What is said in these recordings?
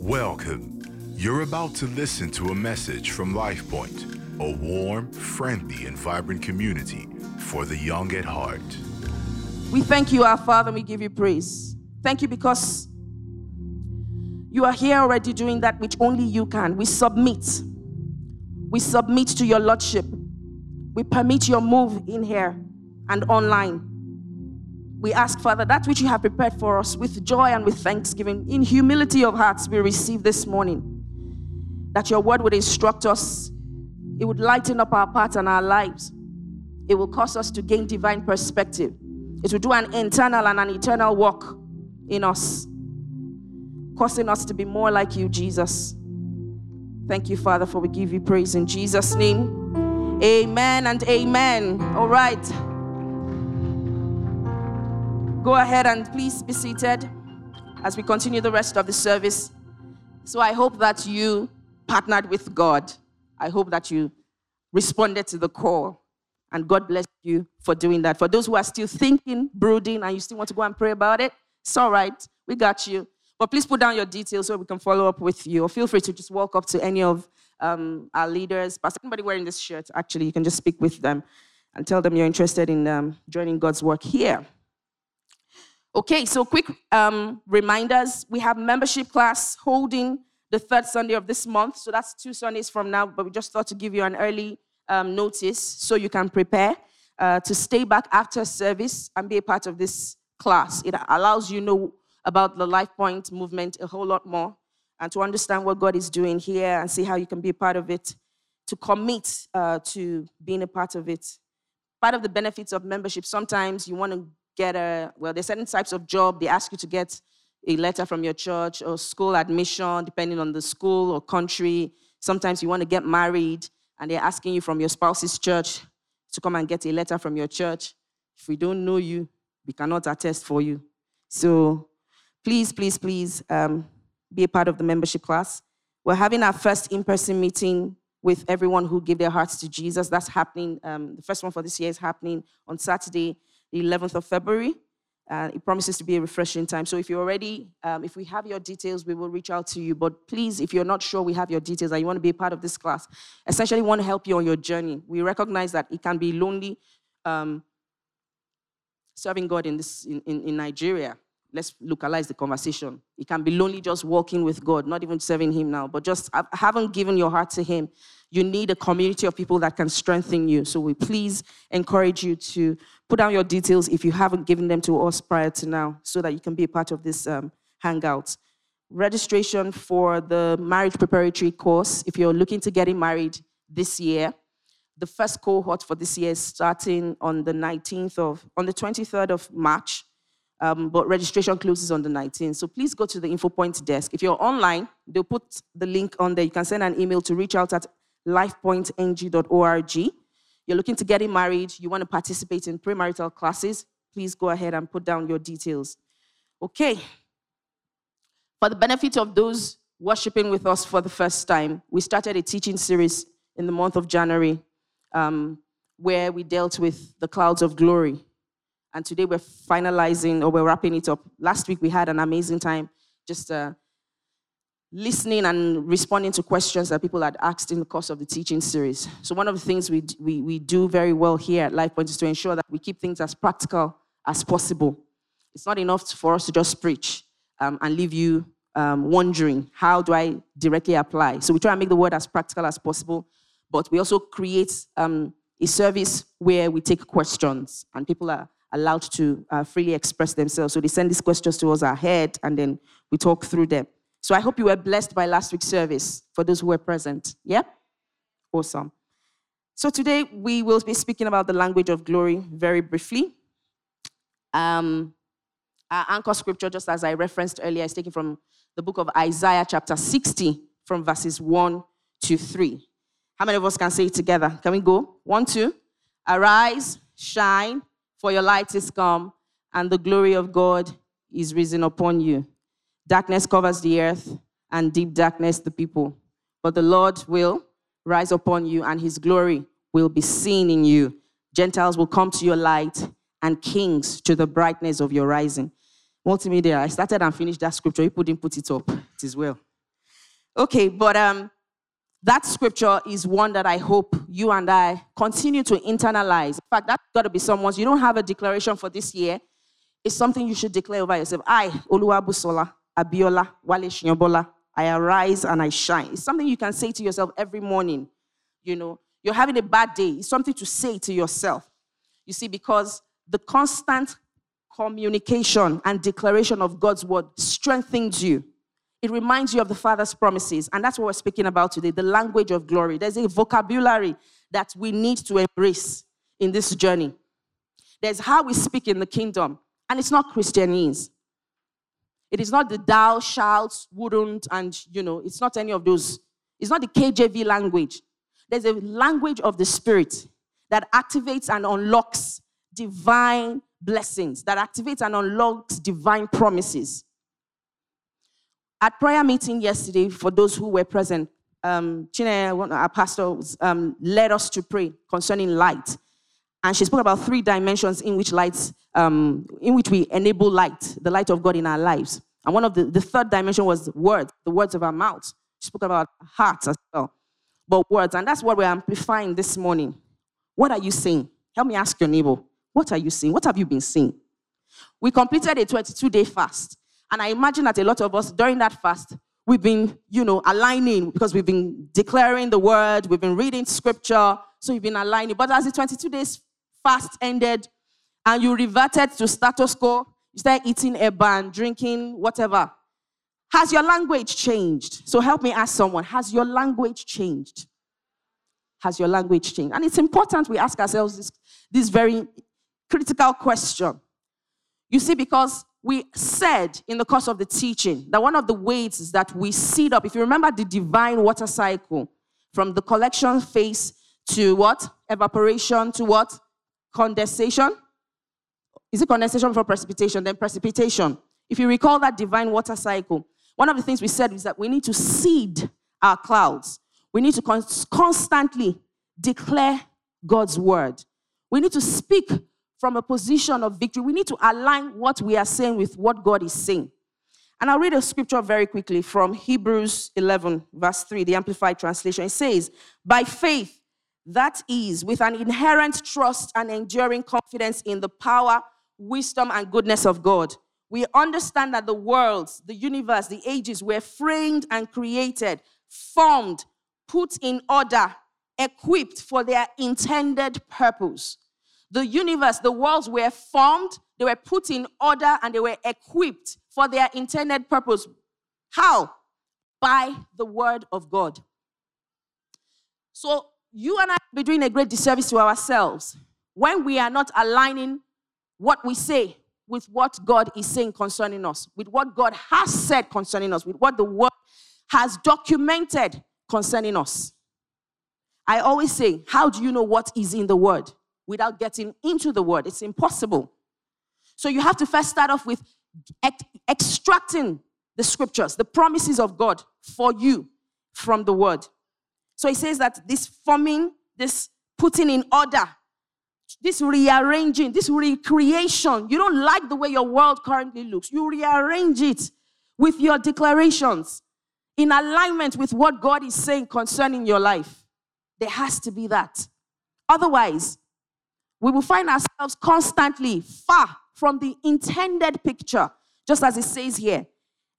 Welcome. You're about to listen to a message from LifePoint, a warm, friendly, and vibrant community for the young at heart. We thank you, our Father, and we give you praise. Thank you because you are here already doing that which only you can. We submit. We submit to your Lordship. We permit your move in here and online. We ask, Father, that which you have prepared for us with joy and with thanksgiving, in humility of hearts, we receive this morning. That your word would instruct us, it would lighten up our path and our lives, it will cause us to gain divine perspective, it will do an internal and an eternal work in us, causing us to be more like you, Jesus. Thank you, Father, for we give you praise in Jesus' name. Amen and amen. All right. Go ahead and please be seated as we continue the rest of the service. So I hope that you partnered with God. I hope that you responded to the call. And God bless you for doing that. For those who are still thinking, brooding, and you still want to go and pray about it, it's all right. We got you. But please put down your details so we can follow up with you. Or feel free to just walk up to any of um, our leaders. But somebody wearing this shirt, actually, you can just speak with them and tell them you're interested in um, joining God's work here. Okay, so quick um, reminders. We have membership class holding the third Sunday of this month. So that's two Sundays from now, but we just thought to give you an early um, notice so you can prepare uh, to stay back after service and be a part of this class. It allows you know about the Life Point movement a whole lot more and to understand what God is doing here and see how you can be a part of it, to commit uh, to being a part of it. Part of the benefits of membership, sometimes you want to get a, well, there's certain types of job, they ask you to get a letter from your church or school admission, depending on the school or country. Sometimes you want to get married and they're asking you from your spouse's church to come and get a letter from your church. If we don't know you, we cannot attest for you. So please, please, please um, be a part of the membership class. We're having our first in person meeting with everyone who gave their hearts to Jesus. That's happening, um, the first one for this year is happening on Saturday, the 11th of February. Uh, it promises to be a refreshing time. So if you're already, um, if we have your details, we will reach out to you. But please, if you're not sure we have your details and you want to be a part of this class, essentially want to help you on your journey. We recognize that it can be lonely um, serving God in, this, in, in, in Nigeria let's localize the conversation. It can be lonely just walking with God, not even serving Him now, but just haven't given your heart to Him. You need a community of people that can strengthen you. So we please encourage you to put down your details if you haven't given them to us prior to now, so that you can be a part of this um, hangout. Registration for the marriage preparatory course, if you're looking to getting married this year, the first cohort for this year is starting on the 19th of, on the 23rd of March um, but registration closes on the 19th. So please go to the InfoPoint desk. If you're online, they'll put the link on there. You can send an email to reach out at lifepointng.org. You're looking to getting married, you want to participate in premarital classes, please go ahead and put down your details. Okay. For the benefit of those worshiping with us for the first time, we started a teaching series in the month of January um, where we dealt with the clouds of glory. And today we're finalizing or we're wrapping it up. Last week we had an amazing time just uh, listening and responding to questions that people had asked in the course of the teaching series. So, one of the things we, we, we do very well here at LifePoint is to ensure that we keep things as practical as possible. It's not enough for us to just preach um, and leave you um, wondering, how do I directly apply? So, we try and make the word as practical as possible, but we also create um, a service where we take questions and people are allowed to uh, freely express themselves. So they send these questions to us ahead, and then we talk through them. So I hope you were blessed by last week's service for those who were present. Yeah? Awesome. So today we will be speaking about the language of glory very briefly. Um, our anchor scripture, just as I referenced earlier, is taken from the book of Isaiah, chapter 60, from verses 1 to 3. How many of us can say it together? Can we go? One, two. Arise, shine, for your light is come, and the glory of God is risen upon you. Darkness covers the earth, and deep darkness the people. But the Lord will rise upon you, and his glory will be seen in you. Gentiles will come to your light, and kings to the brightness of your rising. Multimedia, I started and finished that scripture. You didn't put it up. It is well. Okay, but um, that scripture is one that I hope you and I continue to internalize. In fact, that's got to be someone's. You don't have a declaration for this year. It's something you should declare over yourself. I, Oluwabusola, Abiola, Wale Shinyobola, I arise and I shine. It's something you can say to yourself every morning. You know, you're having a bad day. It's something to say to yourself. You see, because the constant communication and declaration of God's word strengthens you. It reminds you of the Father's promises. And that's what we're speaking about today the language of glory. There's a vocabulary that we need to embrace in this journey. There's how we speak in the kingdom, and it's not Christianese. It is not the thou, shalt, wouldn't, and you know, it's not any of those. It's not the KJV language. There's a language of the Spirit that activates and unlocks divine blessings, that activates and unlocks divine promises. At prayer meeting yesterday, for those who were present, um, Chine, our pastor, um, led us to pray concerning light. And she spoke about three dimensions in which light, um, in which we enable light, the light of God in our lives. And one of the, the third dimension was words, the words of our mouth. She spoke about hearts as well, but words. And that's what we're amplifying this morning. What are you saying? Help me ask your neighbor. What are you seeing? What have you been seeing? We completed a 22 day fast. And I imagine that a lot of us during that fast, we've been, you know, aligning because we've been declaring the word, we've been reading scripture, so you've been aligning. But as the 22 days fast ended and you reverted to status quo, you started eating a ban, drinking, whatever. Has your language changed? So help me ask someone, has your language changed? Has your language changed? And it's important we ask ourselves this, this very critical question. You see, because we said in the course of the teaching that one of the ways is that we seed up. If you remember the divine water cycle from the collection phase to what? Evaporation to what? Condensation. Is it condensation for precipitation? Then precipitation. If you recall that divine water cycle, one of the things we said is that we need to seed our clouds. We need to constantly declare God's word. We need to speak from a position of victory. We need to align what we are saying with what God is saying. And I'll read a scripture very quickly from Hebrews 11, verse 3, the Amplified Translation. It says, By faith, that is, with an inherent trust and enduring confidence in the power, wisdom, and goodness of God, we understand that the worlds, the universe, the ages were framed and created, formed, put in order, equipped for their intended purpose. The universe, the worlds were formed, they were put in order, and they were equipped for their intended purpose. How? By the word of God. So you and I be doing a great disservice to ourselves when we are not aligning what we say with what God is saying concerning us, with what God has said concerning us, with what the word has documented concerning us. I always say, How do you know what is in the word? without getting into the word. It's impossible. So you have to first start off with extracting the scriptures, the promises of God for you from the word. So he says that this forming, this putting in order, this rearranging, this recreation, you don't like the way your world currently looks. You rearrange it with your declarations in alignment with what God is saying concerning your life. There has to be that. Otherwise, we will find ourselves constantly far from the intended picture, just as it says here,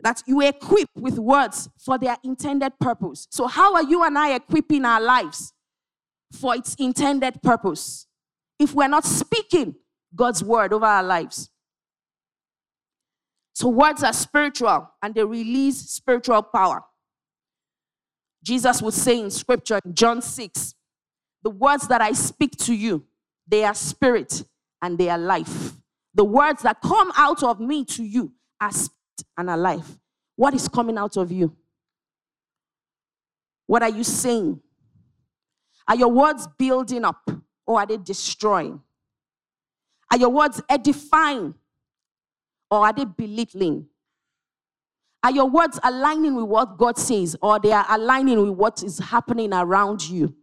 that you equip with words for their intended purpose. So, how are you and I equipping our lives for its intended purpose if we're not speaking God's word over our lives? So, words are spiritual and they release spiritual power. Jesus would say in scripture, in John 6, the words that I speak to you, they are spirit and they are life. The words that come out of me to you are spirit and are life. What is coming out of you? What are you saying? Are your words building up or are they destroying? Are your words edifying or are they belittling? Are your words aligning with what God says or they are aligning with what is happening around you?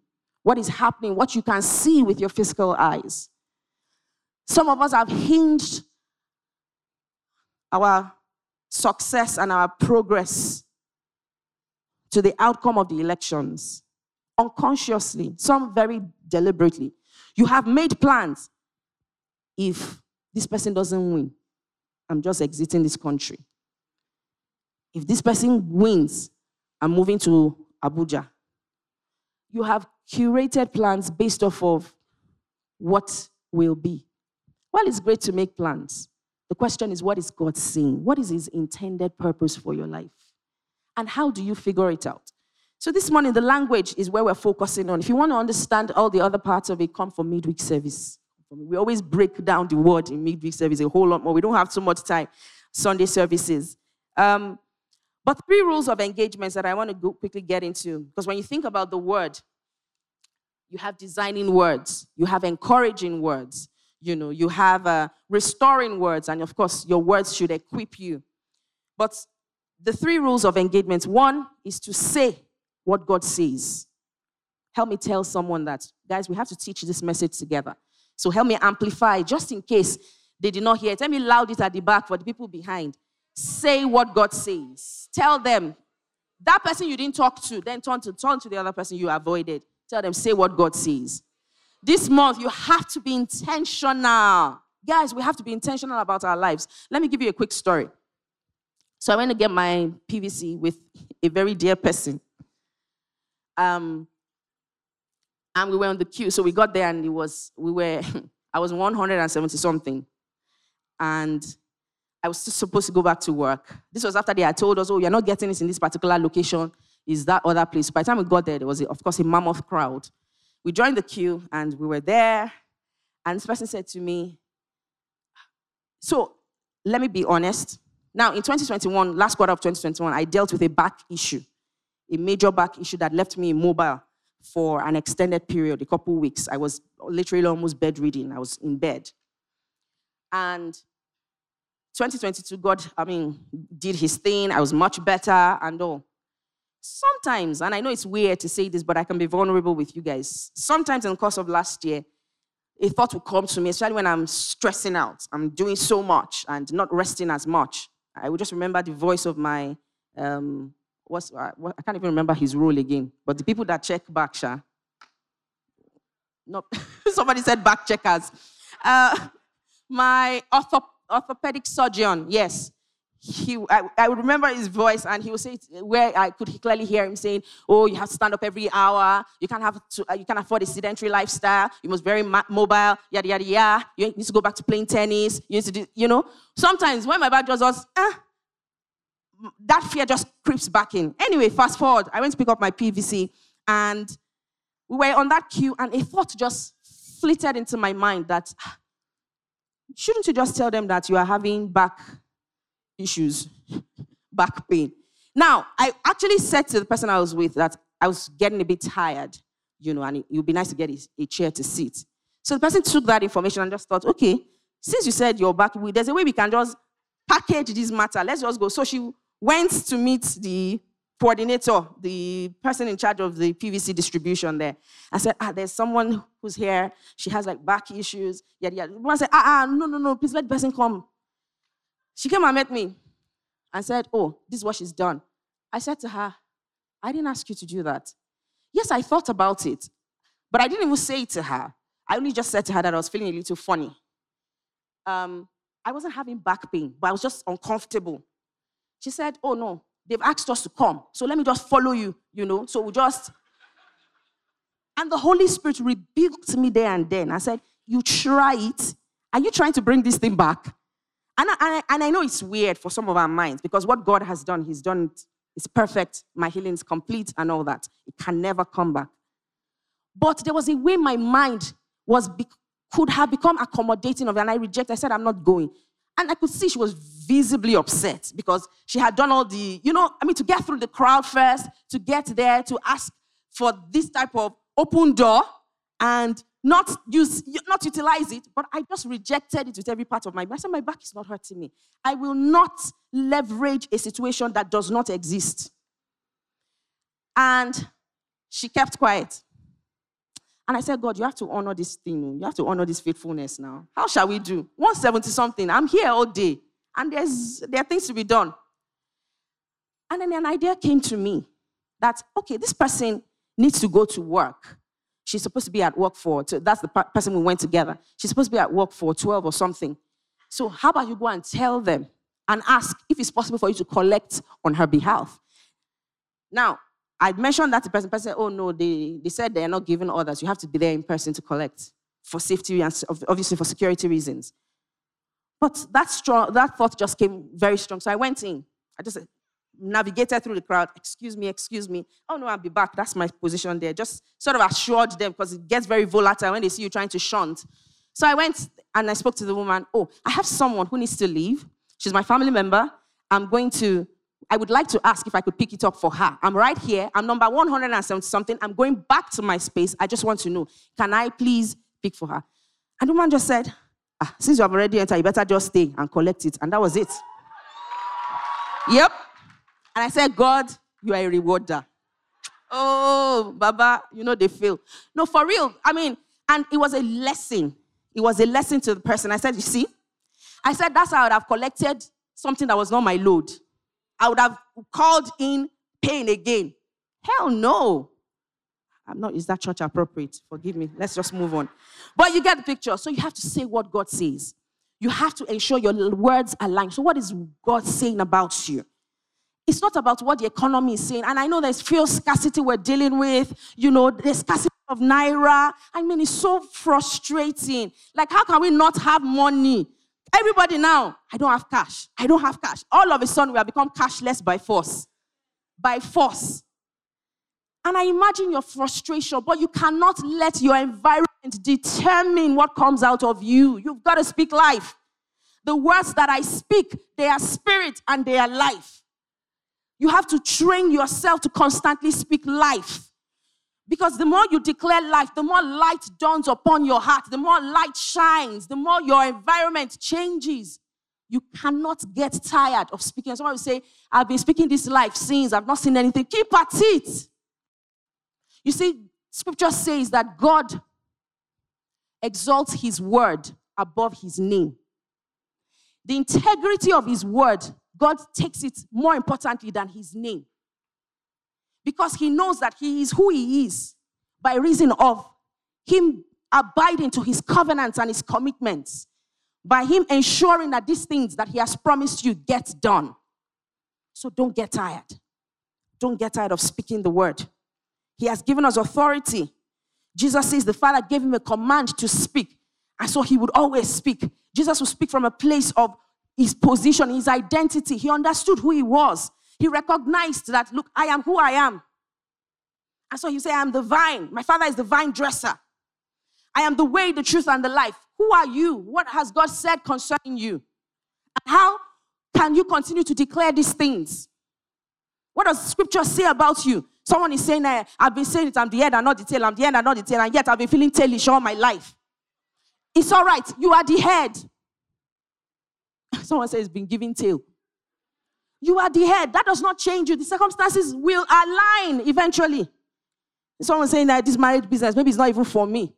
what is happening, what you can see with your physical eyes. Some of us have hinged our success and our progress to the outcome of the elections, unconsciously, some very deliberately. You have made plans. If this person doesn't win, I'm just exiting this country. If this person wins, I'm moving to Abuja. You have curated plans based off of what will be. Well, it's great to make plans. The question is, what is God saying? What is His intended purpose for your life? And how do you figure it out? So, this morning, the language is where we're focusing on. If you want to understand all the other parts of it, come for midweek service. We always break down the word in midweek service a whole lot more. We don't have too much time. Sunday services. Um, but three rules of engagements that I want to quickly get into. Because when you think about the word, you have designing words, you have encouraging words, you know, you have uh, restoring words, and of course, your words should equip you. But the three rules of engagement one is to say what God says. Help me tell someone that, guys, we have to teach this message together. So help me amplify just in case they did not hear it. Tell me loud it at the back for the people behind. Say what God says. Tell them that person you didn't talk to, then turn to turn to the other person you avoided. Tell them, say what God says. This month, you have to be intentional. Guys, we have to be intentional about our lives. Let me give you a quick story. So I went to get my PVC with a very dear person. Um, and we were on the queue. So we got there and it was, we were, I was 170 something. And I was supposed to go back to work. This was after they had told us, oh, you're not getting this in this particular location, is that other place. By the time we got there, there was, of course, a mammoth crowd. We joined the queue and we were there. And this person said to me, so let me be honest. Now, in 2021, last quarter of 2021, I dealt with a back issue, a major back issue that left me immobile for an extended period, a couple weeks. I was literally almost bedridden. I was in bed. And 2022, God, I mean, did his thing. I was much better and all. Sometimes, and I know it's weird to say this, but I can be vulnerable with you guys. Sometimes in the course of last year, a thought will come to me, especially when I'm stressing out. I'm doing so much and not resting as much. I would just remember the voice of my um, what's, uh, what, I can't even remember his role again, but the people that check back, Sha. No, somebody said back checkers. Uh, my orthop- orthopedic surgeon, yes. He, I, I would remember his voice, and he would say where I could clearly hear him saying, "Oh, you have to stand up every hour. You can't have to, uh, you can't afford a sedentary lifestyle. You must be very mobile. Yada yada yada. You need to go back to playing tennis. You need to do, you know." Sometimes when my back just was, eh, that fear just creeps back in. Anyway, fast forward, I went to pick up my PVC and we were on that queue, and a thought just flitted into my mind that shouldn't you just tell them that you are having back issues, back pain? Now, I actually said to the person I was with that I was getting a bit tired, you know, and it would be nice to get a chair to sit. So the person took that information and just thought, okay, since you said you're back, there's a way we can just package this matter. Let's just go. So she went to meet the coordinator, the person in charge of the PVC distribution there. I said, ah, there's someone who's here. She has like back issues. Yeah, yada. I said, ah, ah, no, no, no, please let the person come. She came and met me and said, oh, this is what she's done. I said to her, I didn't ask you to do that. Yes, I thought about it, but I didn't even say it to her. I only just said to her that I was feeling a little funny. Um, I wasn't having back pain, but I was just uncomfortable. She said, Oh no, they've asked us to come. So let me just follow you, you know. So we just. And the Holy Spirit rebuked me there and then. I said, You try it. Are you trying to bring this thing back? And I, and I know it's weird for some of our minds because what God has done, He's done. It's perfect. My healing is complete and all that. It can never come back. But there was a way my mind was could have become accommodating of it, and I rejected. I said, I'm not going. And I could see she was visibly upset because she had done all the, you know, I mean, to get through the crowd first, to get there, to ask for this type of open door and not use, not utilize it, but I just rejected it with every part of my I said, my back is not hurting me. I will not leverage a situation that does not exist. And she kept quiet. And I said, God, you have to honor this thing. You have to honor this faithfulness now. How shall we do? 170 something. I'm here all day. And there's there are things to be done. And then an idea came to me that, okay, this person needs to go to work. She's supposed to be at work for, that's the person we went together. She's supposed to be at work for 12 or something. So how about you go and tell them and ask if it's possible for you to collect on her behalf? Now, I mentioned that to person. Person said, oh no, they, they said they're not giving orders. You have to be there in person to collect for safety and obviously for security reasons. But that strong, that thought just came very strong. So I went in. I just navigated through the crowd. Excuse me, excuse me. Oh no, I'll be back. That's my position there. Just sort of assured them because it gets very volatile when they see you trying to shunt. So I went and I spoke to the woman. Oh, I have someone who needs to leave. She's my family member. I'm going to, I would like to ask if I could pick it up for her. I'm right here. I'm number 170 something. I'm going back to my space. I just want to know, can I please pick for her? And the woman just said, ah, since you have already entered, you better just stay and collect it. And that was it. Yep. And I said, God, you are a rewarder. Oh, Baba, you know they feel. No, for real. I mean, and it was a lesson. It was a lesson to the person. I said, You see, I said, That's how I would have collected something that was not my load. I would have called in pain again. Hell no. I'm not, is that church appropriate? Forgive me. Let's just move on. But you get the picture. So you have to say what God says. You have to ensure your words align. So, what is God saying about you? It's not about what the economy is saying. And I know there's fuel scarcity we're dealing with, you know, the scarcity of naira. I mean, it's so frustrating. Like, how can we not have money? Everybody now, I don't have cash. I don't have cash. All of a sudden, we have become cashless by force. By force. And I imagine your frustration, but you cannot let your environment determine what comes out of you. You've got to speak life. The words that I speak, they are spirit and they are life. You have to train yourself to constantly speak life. Because the more you declare life, the more light dawns upon your heart, the more light shines, the more your environment changes. You cannot get tired of speaking. Someone will say, I've been speaking this life since, I've not seen anything. Keep at it. You see, scripture says that God exalts his word above his name. The integrity of his word God takes it more importantly than his name. Because he knows that he is who he is by reason of him abiding to his covenants and his commitments, by him ensuring that these things that he has promised you get done. So don't get tired. Don't get tired of speaking the word. He has given us authority. Jesus says the Father gave him a command to speak, and so he would always speak. Jesus would speak from a place of his position, his identity. He understood who he was. He recognized that, look, I am who I am. And so you say, I am the vine. My father is the vine dresser. I am the way, the truth, and the life. Who are you? What has God said concerning you? And how can you continue to declare these things? What does scripture say about you? Someone is saying, eh, I've been saying it, I'm the head and not the tail, I'm the head and not the tail, and yet I've been feeling tailish all my life. It's all right. You are the head. Someone says been giving tail. You are the head. That does not change you. The circumstances will align eventually. Someone saying that this marriage business, maybe it's not even for me.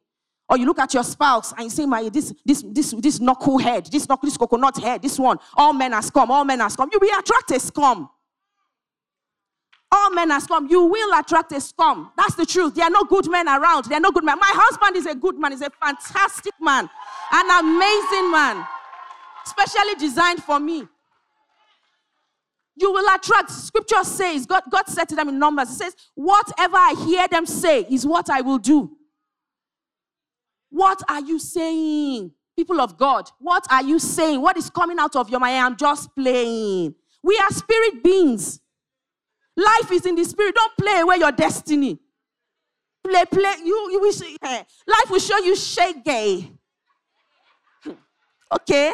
Or you look at your spouse and you say, my this this this this knuckle head, this knuckle, this coconut head, this one, all men are scum, all men are scum. You will attract a scum. All men are scum. You will attract a scum. That's the truth. There are no good men around. There are no good men. My husband is a good man. He's a fantastic man, an amazing man specially designed for me. You will attract. Scripture says, God, God said to them in Numbers, He says, Whatever I hear them say is what I will do. What are you saying? People of God, what are you saying? What is coming out of your mind? I'm just playing. We are spirit beings. Life is in the spirit. Don't play away your destiny. Play, play. You, you wish, eh, life will show you shake gay. okay?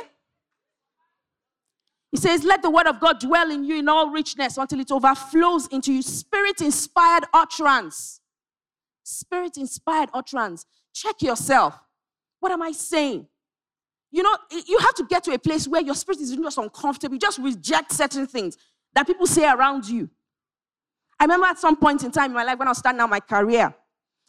He says, Let the word of God dwell in you in all richness until it overflows into you. Spirit inspired utterance. Spirit inspired utterance. Check yourself. What am I saying? You know, you have to get to a place where your spirit is just uncomfortable. You just reject certain things that people say around you. I remember at some point in time in my life when I was starting out my career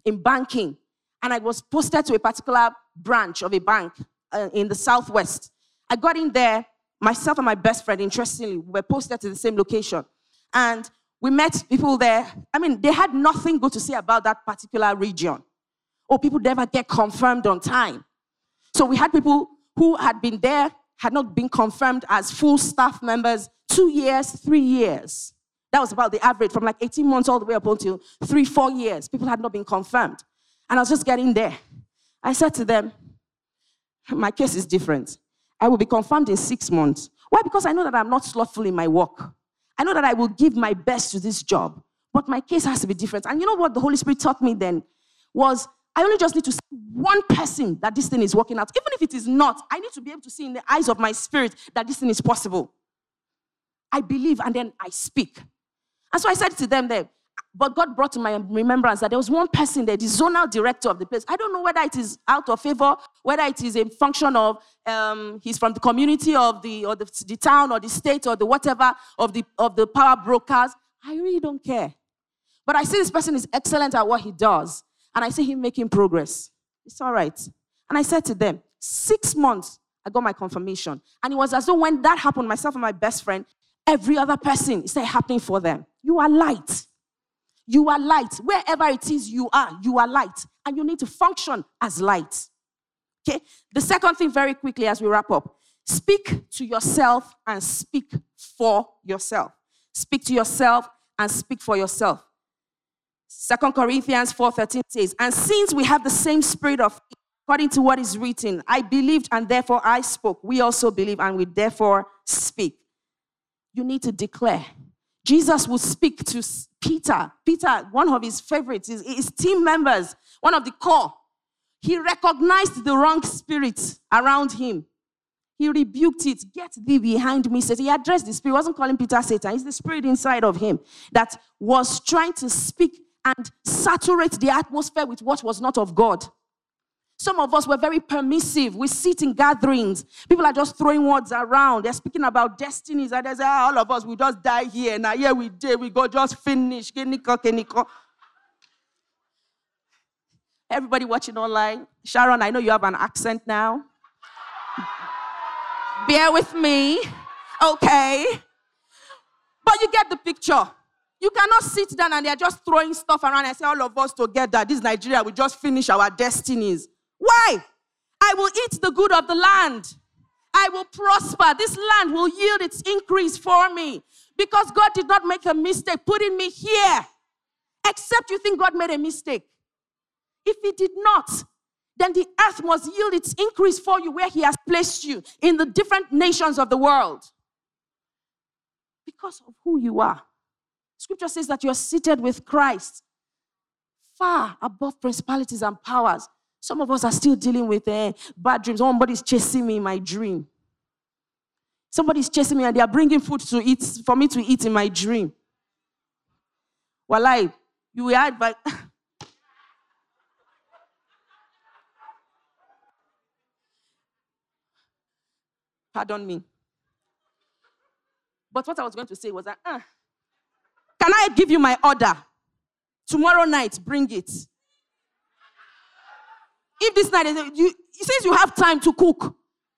in banking, and I was posted to a particular branch of a bank uh, in the southwest. I got in there myself and my best friend, interestingly, were posted to the same location. And We met people there. I mean, they had nothing good to say about that particular region. Or people never get confirmed on time. So we had people who had been there, had not been confirmed as full staff members two years, three years. That was about the average from like 18 months all the way up until three, four years. People had not been confirmed. And I was just getting there. I said to them, My case is different. I will be confirmed in six months. Why? Because I know that I'm not slothful in my work. I know that I will give my best to this job, but my case has to be different. And you know what the Holy Spirit taught me then was I only just need to see one person that this thing is working out. Even if it is not, I need to be able to see in the eyes of my spirit that this thing is possible. I believe and then I speak. And so I said to them there, but God brought to my remembrance that there was one person there, the zonal director of the place. I don't know whether it is out of favor, whether it is a function of um, he's from the community of the or the, the town or the state or the whatever of the of the power brokers. I really don't care. But I see this person is excellent at what he does, and I see him making progress. It's all right. And I said to them, six months, I got my confirmation. And it was as though when that happened, myself and my best friend, every other person, it started happening for them. You are light. You are light. Wherever it is you are, you are light. And you need to function as light. Okay? The second thing, very quickly, as we wrap up speak to yourself and speak for yourself. Speak to yourself and speak for yourself. Second Corinthians 4:13 says, And since we have the same spirit of according to what is written, I believed and therefore I spoke. We also believe and we therefore speak. You need to declare. Jesus would speak to Peter. Peter, one of his favorites, his, his team members, one of the core. He recognized the wrong spirit around him. He rebuked it. Get thee behind me, Satan. He addressed the spirit. He wasn't calling Peter Satan. It's the spirit inside of him that was trying to speak and saturate the atmosphere with what was not of God. Some of us were very permissive. We sit in gatherings. People are just throwing words around. They're speaking about destinies. And they say, oh, all of us, we just die here. Now, here we did. We go just finish. Everybody watching online. Sharon, I know you have an accent now. Bear with me. Okay. But you get the picture. You cannot sit down and they're just throwing stuff around and say, all of us together, this Nigeria, we just finish our destinies. Why? I will eat the good of the land. I will prosper. This land will yield its increase for me because God did not make a mistake putting me here. Except you think God made a mistake. If He did not, then the earth must yield its increase for you where He has placed you in the different nations of the world because of who you are. Scripture says that you're seated with Christ far above principalities and powers. Some of us are still dealing with uh, bad dreams. Somebody's chasing me in my dream. Somebody's chasing me and they are bringing food to eat for me to eat in my dream. Well, I, you were but pardon me. But what I was going to say was that, uh, can I give you my order? Tomorrow night, bring it. If this night, you, since you have time to cook,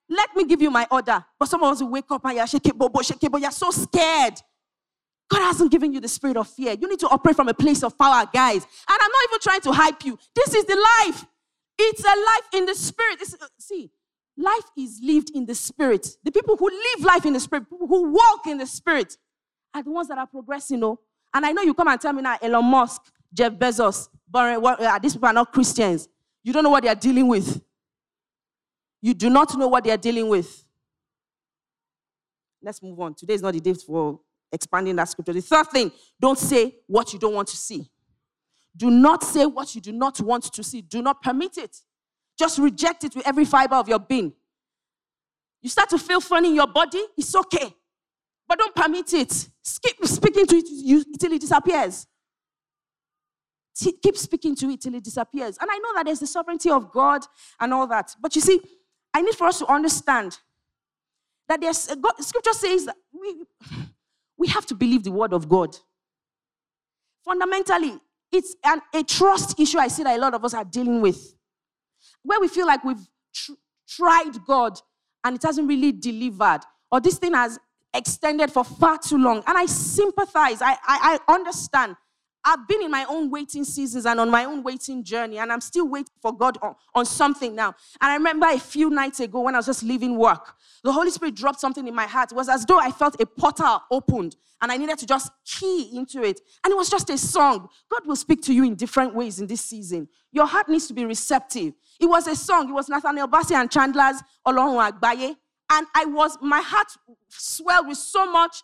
let me give you my order. But some of us wake up and you're shaking, bobo, shaking, but you're so scared. God hasn't given you the spirit of fear. You need to operate from a place of power, guys. And I'm not even trying to hype you. This is the life. It's a life in the spirit. It's, uh, see, life is lived in the spirit. The people who live life in the spirit, who walk in the spirit, are the ones that are progressing. Oh. And I know you come and tell me now, Elon Musk, Jeff Bezos, what, uh, these people are not Christians. You don't know what they are dealing with. You do not know what they are dealing with. Let's move on. Today is not the day for expanding that scripture. The third thing, don't say what you don't want to see. Do not say what you do not want to see. Do not permit it. Just reject it with every fiber of your being. You start to feel funny in your body, it's okay. But don't permit it. Keep speaking to it until it disappears keep speaking to it till it disappears. And I know that there's the sovereignty of God and all that. But you see, I need for us to understand that there's God, scripture says that we, we have to believe the word of God. Fundamentally, it's an, a trust issue I see that a lot of us are dealing with. Where we feel like we've tr- tried God and it hasn't really delivered, or this thing has extended for far too long. And I sympathize, I, I, I understand. I've been in my own waiting seasons and on my own waiting journey, and I'm still waiting for God on, on something now. And I remember a few nights ago when I was just leaving work, the Holy Spirit dropped something in my heart. It was as though I felt a portal opened and I needed to just key into it. And it was just a song. God will speak to you in different ways in this season. Your heart needs to be receptive. It was a song. It was Nathaniel Bassey and Chandler's Ọlọ́run Àgbáyé. And I was, my heart swelled with so much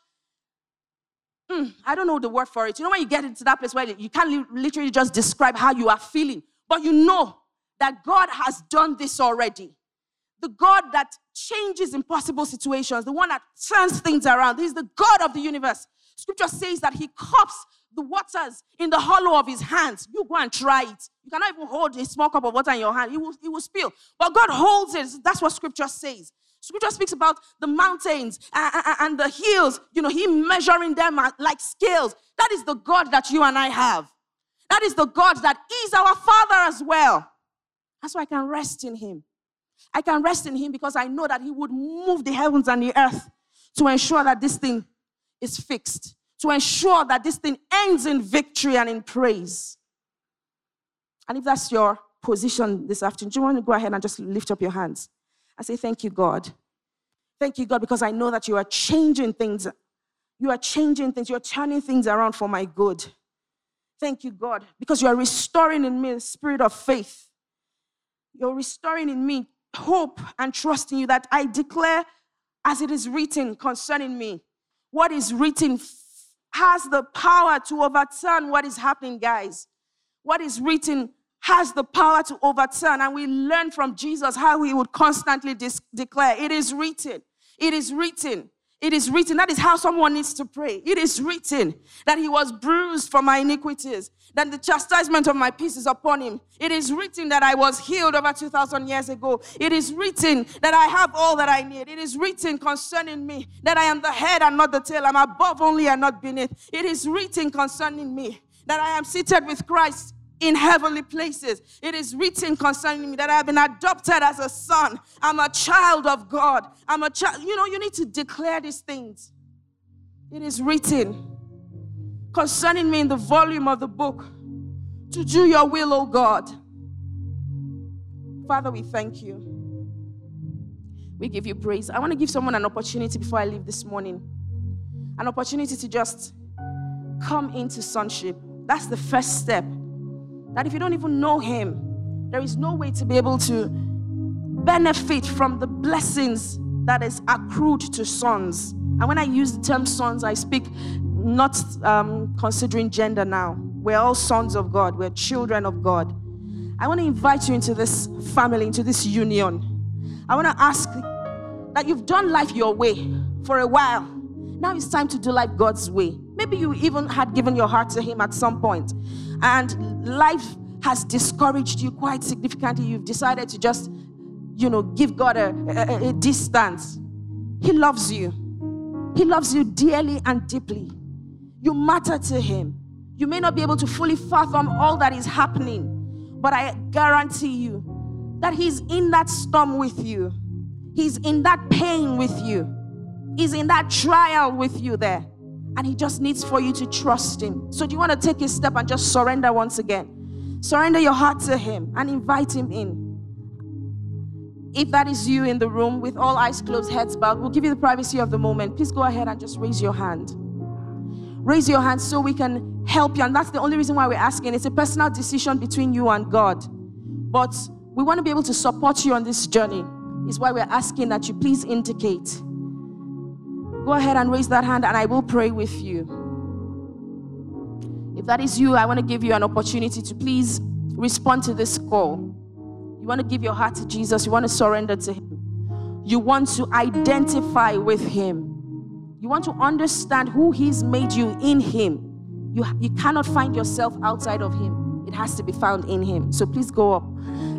mm, I don't know the word for it. You know, when you get into that place where you can't literally just describe how you are feeling, but you know that God has done this already. The God that changes impossible situations, the one that turns things around. He's the God of the universe. Scripture says that He cups the waters in the hollow of His hands. You go and try it. You cannot even hold a small cup of water in your hand, it will, it will spill. But God holds it. That's what Scripture says. Scripture speaks about the mountains and, the hills, you know, He measuring them like scales. That is the God that you and I have. That is the God that is our Father as well. That's why I can rest in Him. I can rest in Him because I know that He would move the heavens and the earth to ensure that this thing is fixed, to ensure that this thing ends in victory and in praise. And if that's your position this afternoon, do you want to go ahead and just lift up your hands? and say, Thank you, God. Thank you, God, because I know that you are changing things. You are changing things. You are turning things around for my good. Thank you, God, because you are restoring in me the spirit of faith. You're restoring in me hope and trust in you that I declare as it is written concerning me. What is written has the power to overturn what is happening, guys. What is written has the power to overturn. And we learn from Jesus how he would constantly declare, It is written. It is written. It is written. That is how someone needs to pray. It is written that he was bruised for my iniquities, that the chastisement of my peace is upon him. It is written that I was healed over 2,000 years ago. It is written that I have all that I need. It is written concerning me that I am the head and not the tail. I'm above only and not beneath. It is written concerning me that I am seated with Christ in heavenly places. It is written concerning me that I have been adopted as a son. I'm a child of God. I'm a child. You know, you need to declare these things. It is written concerning me in the volume of the book to do your will, O God. Father, we thank you. We give you praise. I want to give someone an opportunity before I leave this morning an opportunity to just come into sonship. That's the first step that if you don't even know Him, there is no way to be able to benefit from the blessings that is accrued to sons. And when I use the term sons, I speak not um, considering gender now. We're all sons of God, we're children of God. I want to invite you into this family, into this union. I want to ask that you've done life your way for a while. Now it's time to do life God's way. Maybe you even had given your heart to Him at some point and life has discouraged you quite significantly, you've decided to just, you know, give God a, a, a distance. He loves you. He loves you dearly and deeply. You matter to Him. You may not be able to fully fathom all that is happening, but I guarantee you that He's in that storm with you. He's in that pain with you. He's in that trial with you there. And He just needs for you to trust Him. So, do you want to take a step and just surrender once again? Surrender your heart to Him and invite Him in. If that is you in the room with all eyes closed, heads bowed, we'll give you the privacy of the moment. Please go ahead and just raise your hand. Raise your hand so we can help you. And that's the only reason why we're asking. It's a personal decision between you and God. But we want to be able to support you on this journey. Is why we're asking that you please indicate Go ahead and raise that hand and I will pray with you. If that is you, I want to give you an opportunity to please respond to this call. You want to give your heart to Jesus, you want to surrender to Him, you want to identify with Him, you want to understand who He's made you in Him. You, you cannot find yourself outside of Him, it has to be found in Him. So please go up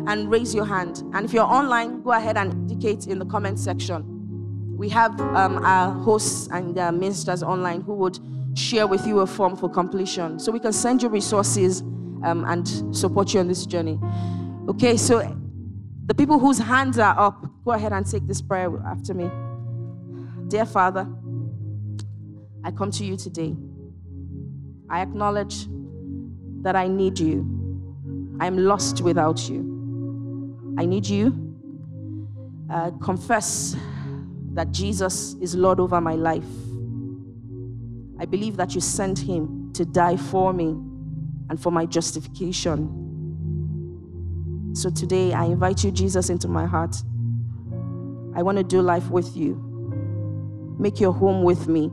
and raise your hand. And if you're online, go ahead and indicate in the comment section we have um, our hosts and uh, ministers online who would share with you a form for completion. So we can send you resources um, and support you on this journey. Okay, so the people whose hands are up, go ahead and take this prayer after me. Dear Father, I come to you today. I acknowledge that I need you. I'm lost without you. I need you. Uh, confess that Jesus is Lord over my life. I believe that you sent him to die for me and for my justification. So today, I invite you, Jesus, into my heart. I want to do life with you. Make your home with me.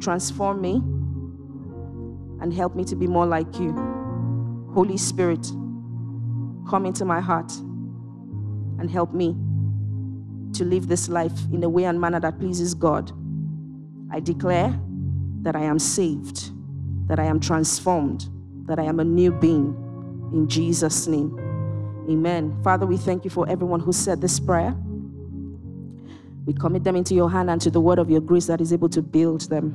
Transform me and help me to be more like you. Holy Spirit, come into my heart and help me to live this life in a way and manner that pleases God. I declare that I am saved, that I am transformed, that I am a new being. In Jesus' name. Amen. Father, we thank you for everyone who said this prayer. We commit them into your hand and to the word of your grace that is able to build them.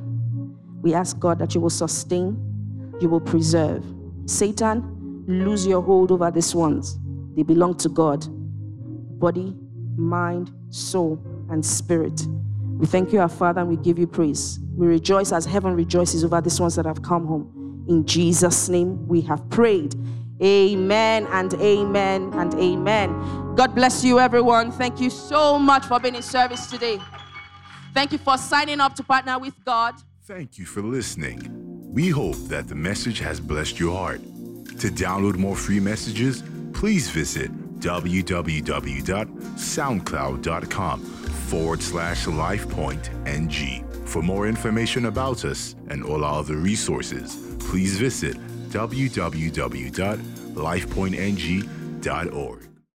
We ask God that you will sustain, you will preserve. Satan, lose your hold over these ones. They belong to God body, mind, soul, and spirit. We thank you, our Father, and we give you praise. We rejoice as heaven rejoices over these ones that have come home. In Jesus' name, we have prayed. Amen and amen and amen. God bless you, everyone. Thank you so much for being in service today. Thank you for signing up to partner with God. Thank you for listening. We hope that the message has blessed your heart. To download more free messages, please visit www.soundcloud.com forward slash lifepointng. For more information about us and all our other resources, please visit www.lifepointng.org.